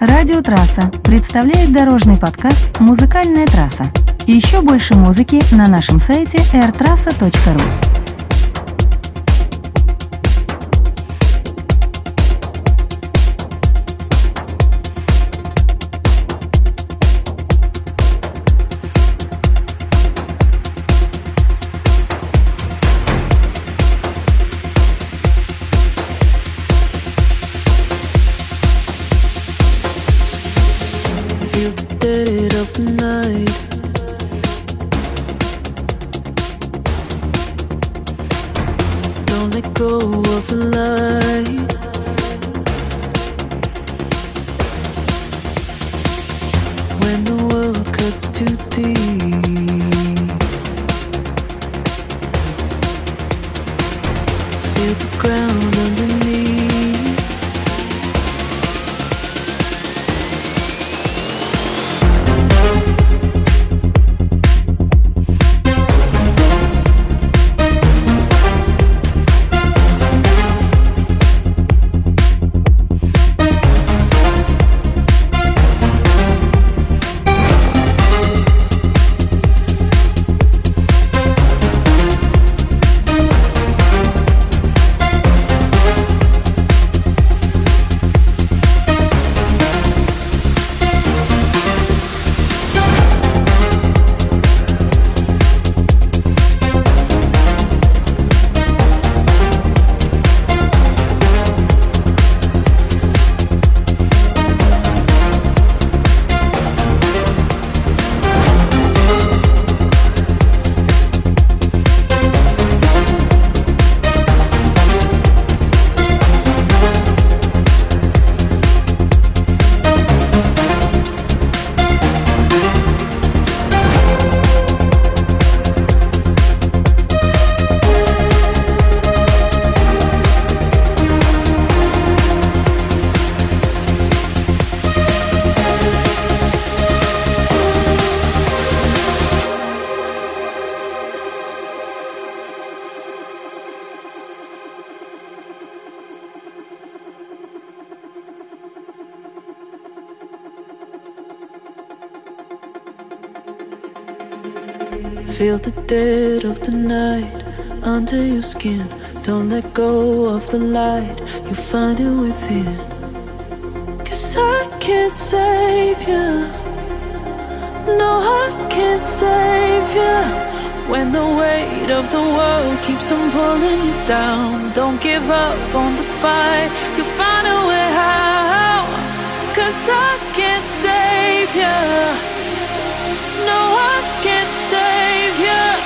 Радиотрасса представляет дорожный подкаст «Музыкальная трасса». Еще больше музыки на нашем сайте airtrassa.ru. Feel the dead of the night under your skin. Don't let go of the light, you find it within. Cause I can't save you. No, I can't save you. When the weight of the world keeps on pulling you down, don't give up on the fight. You find a way out. Cause I can't save you.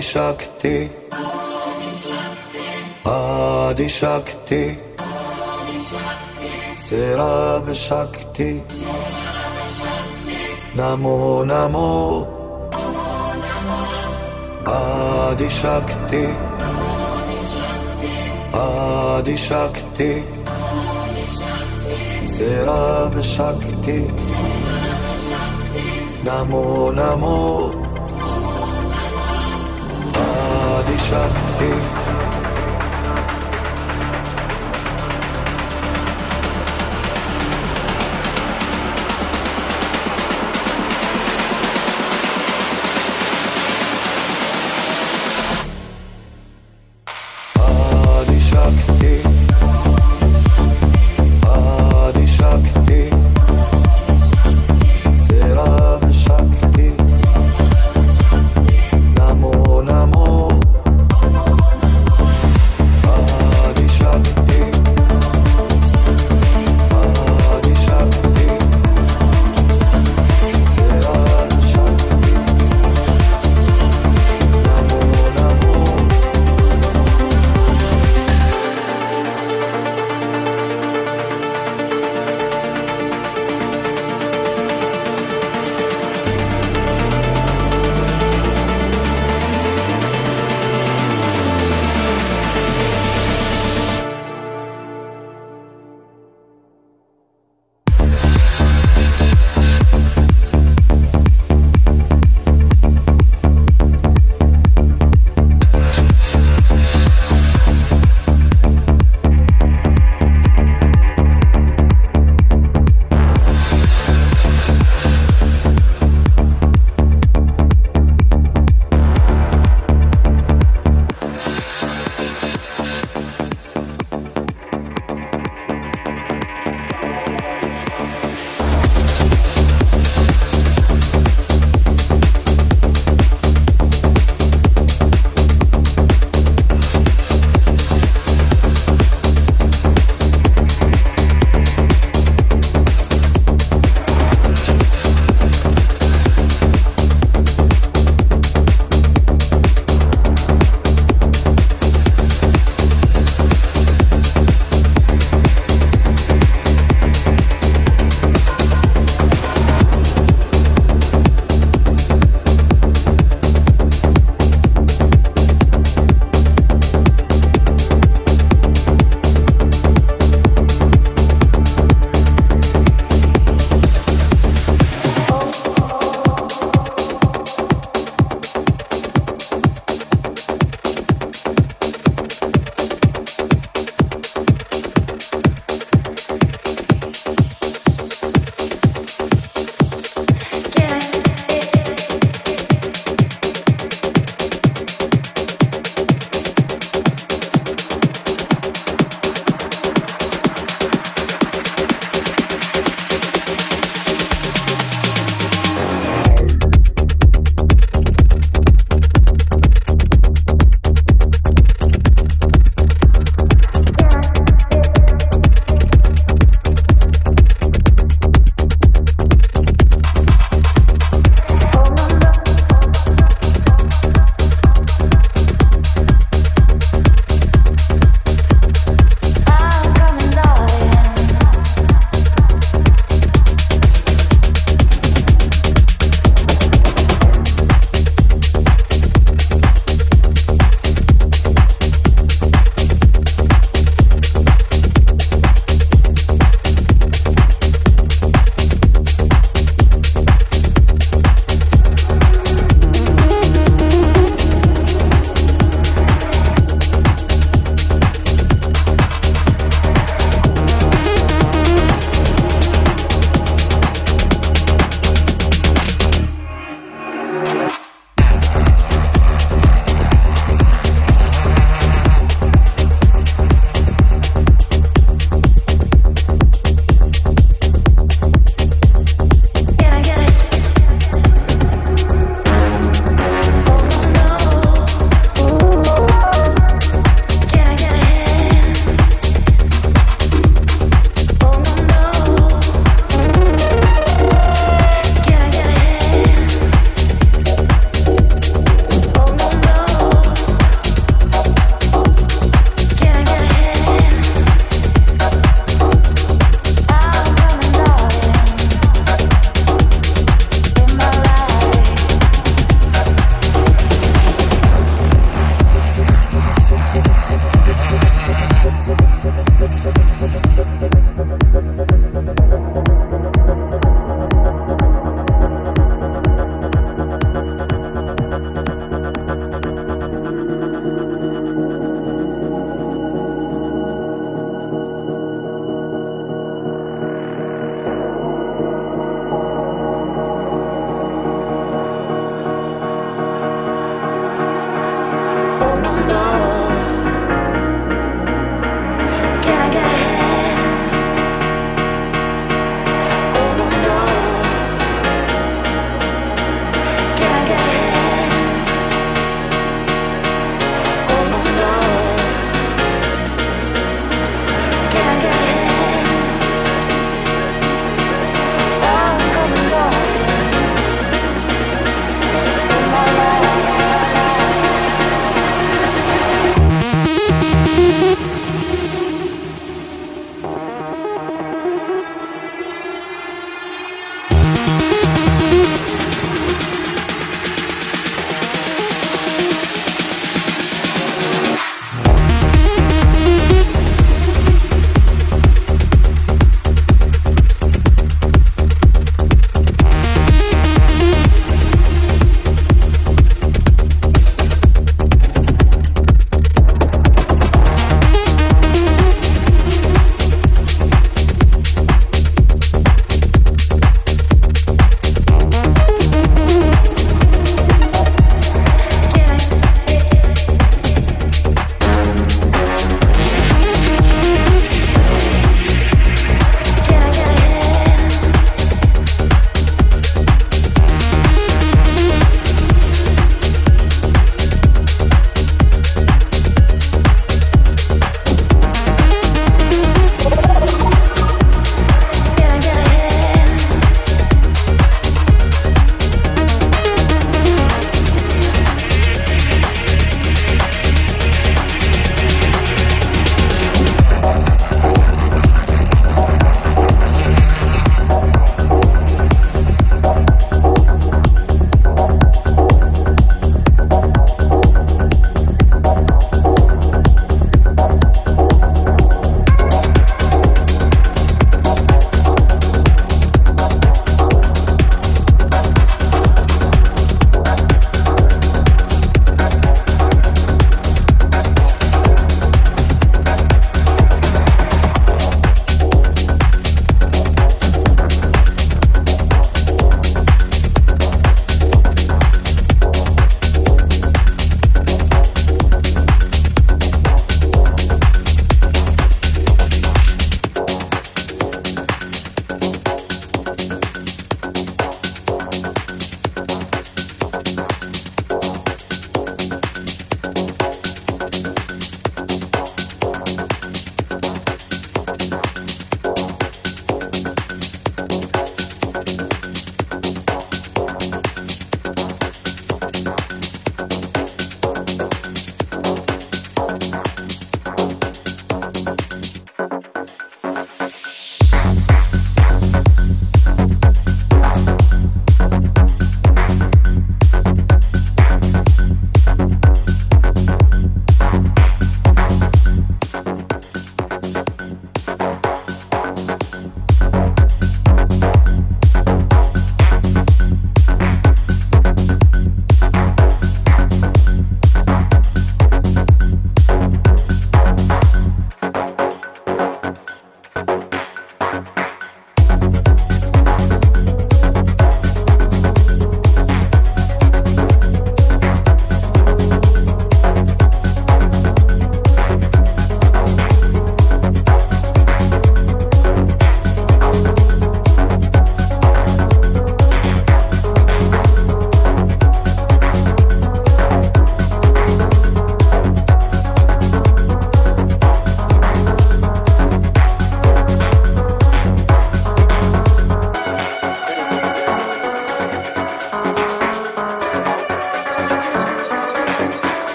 Adi Shakti Adi Shakti. Sarab Shakti Namo Namo. Adi Shakti Adi Shakti Sarab Shakti. Namo Namo Shakti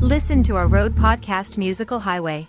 Listen to our road podcast Musical Highway.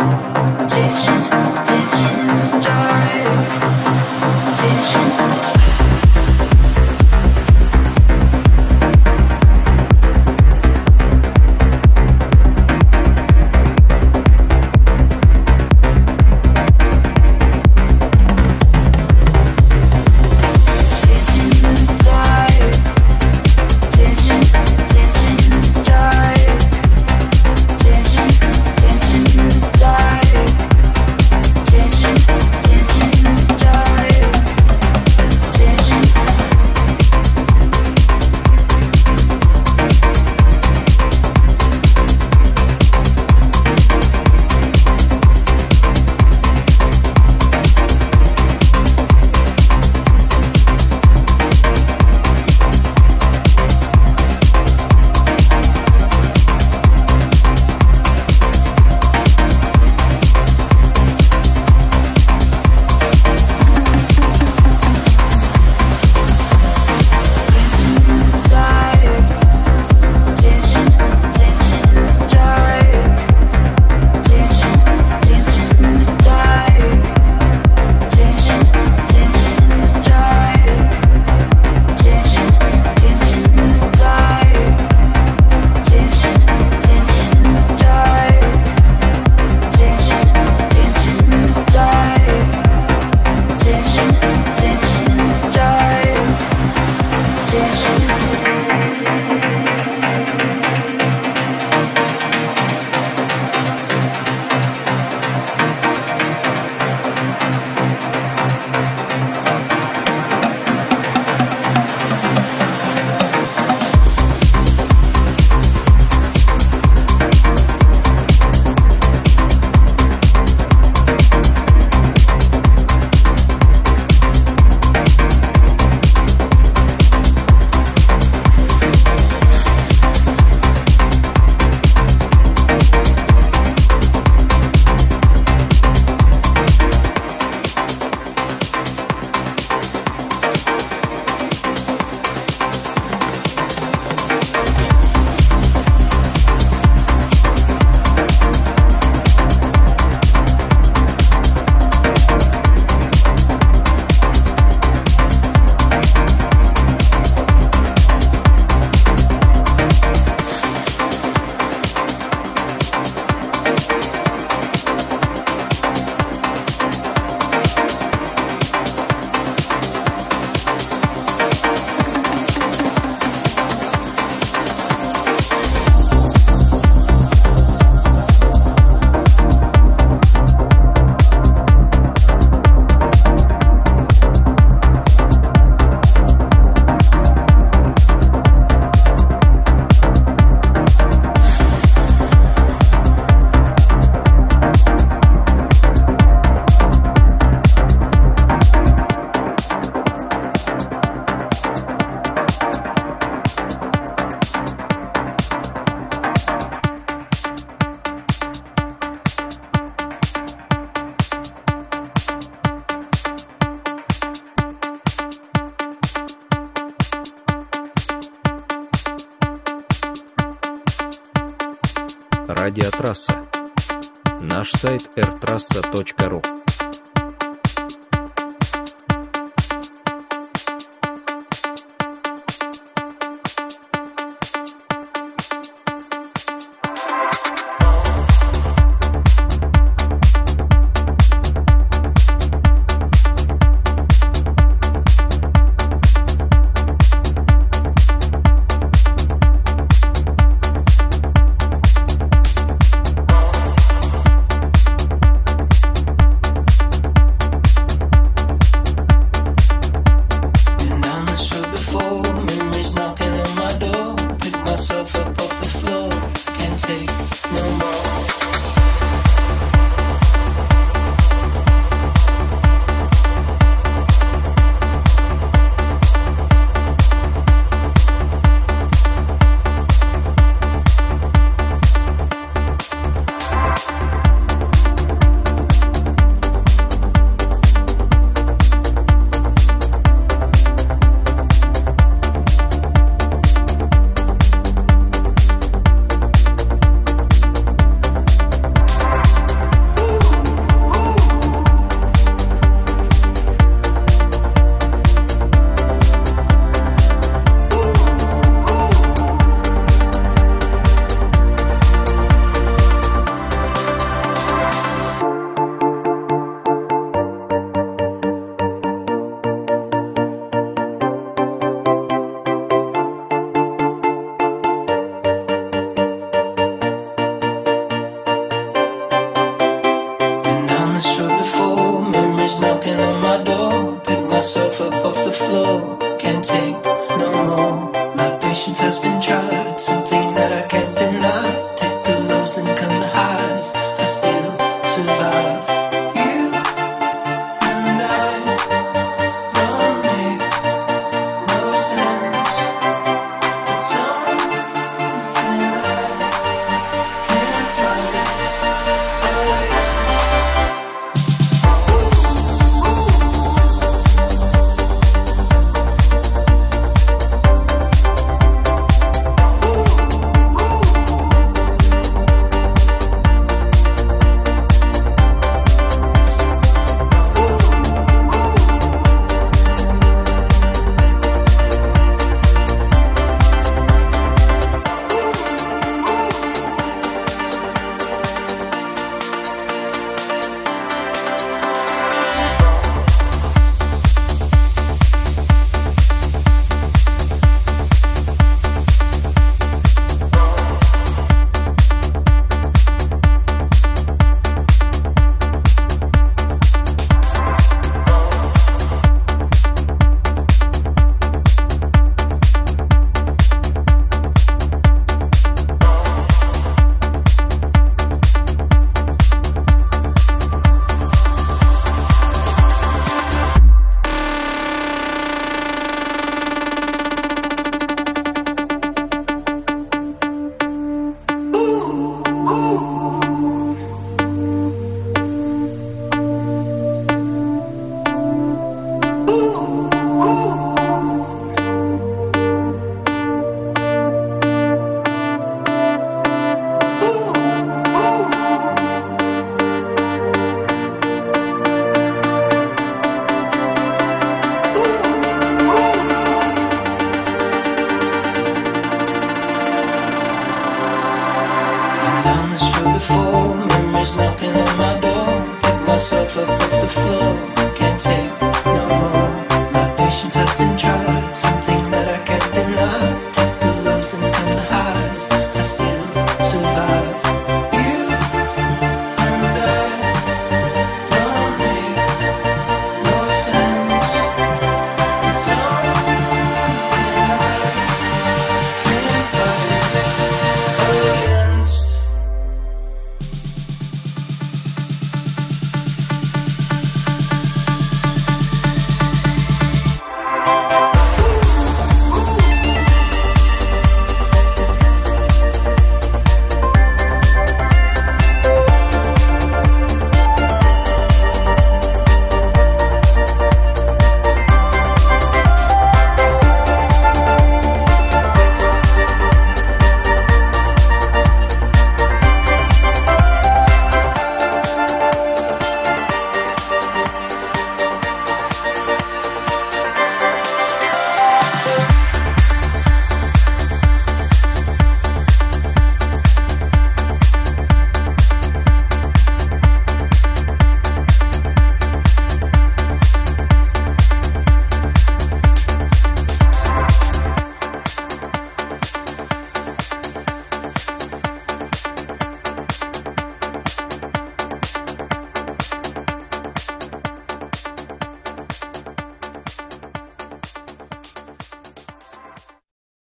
масса.ру